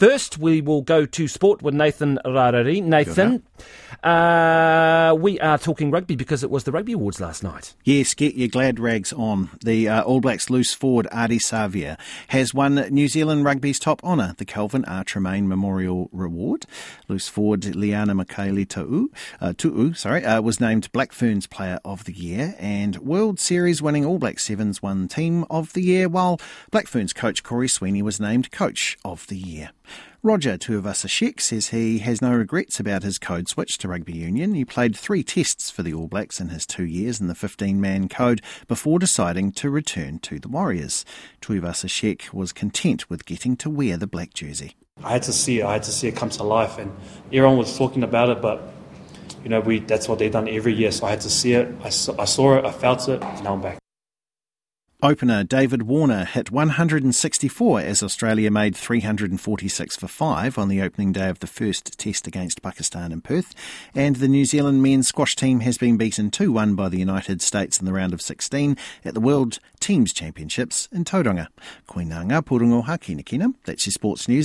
First, we will go to sport with Nathan Rarere. Nathan, uh, we are talking rugby because it was the Rugby Awards last night. Yes, get your glad rags on. The uh, All Blacks loose forward Ardie Savea has won New Zealand rugby's top honour, the Kelvin R. Tremain Memorial Reward. Loose forward Liana Mikaele Tu'u, uh, Tu'u sorry, uh, was named Black Ferns Player of the Year, and World Series winning All Black Sevens won Team of the Year, while Black Ferns coach Cory Sweeney was named Coach of the Year. Roger Tuivasa-Sheck says he has no regrets about his code switch to rugby union. He played three tests for the All Blacks in his two years in the 15-man code before deciding to return to the Warriors. Tuivasa-Sheck was content with getting to wear the black jersey. I had to see it. I had to see it come to life, and everyone was talking about it, but you know, we that's what they've done every year. So I had to see it. I saw, I saw it. I felt it. Now I'm back. Opener David Warner hit 164 as Australia made 346 for 5 on the opening day of the first test against Pakistan in Perth. And the New Zealand men's squash team has been beaten 2 1 by the United States in the round of 16 at the World Teams Championships in Tauranga. Koinanga Purungo Hakina That's your sports news.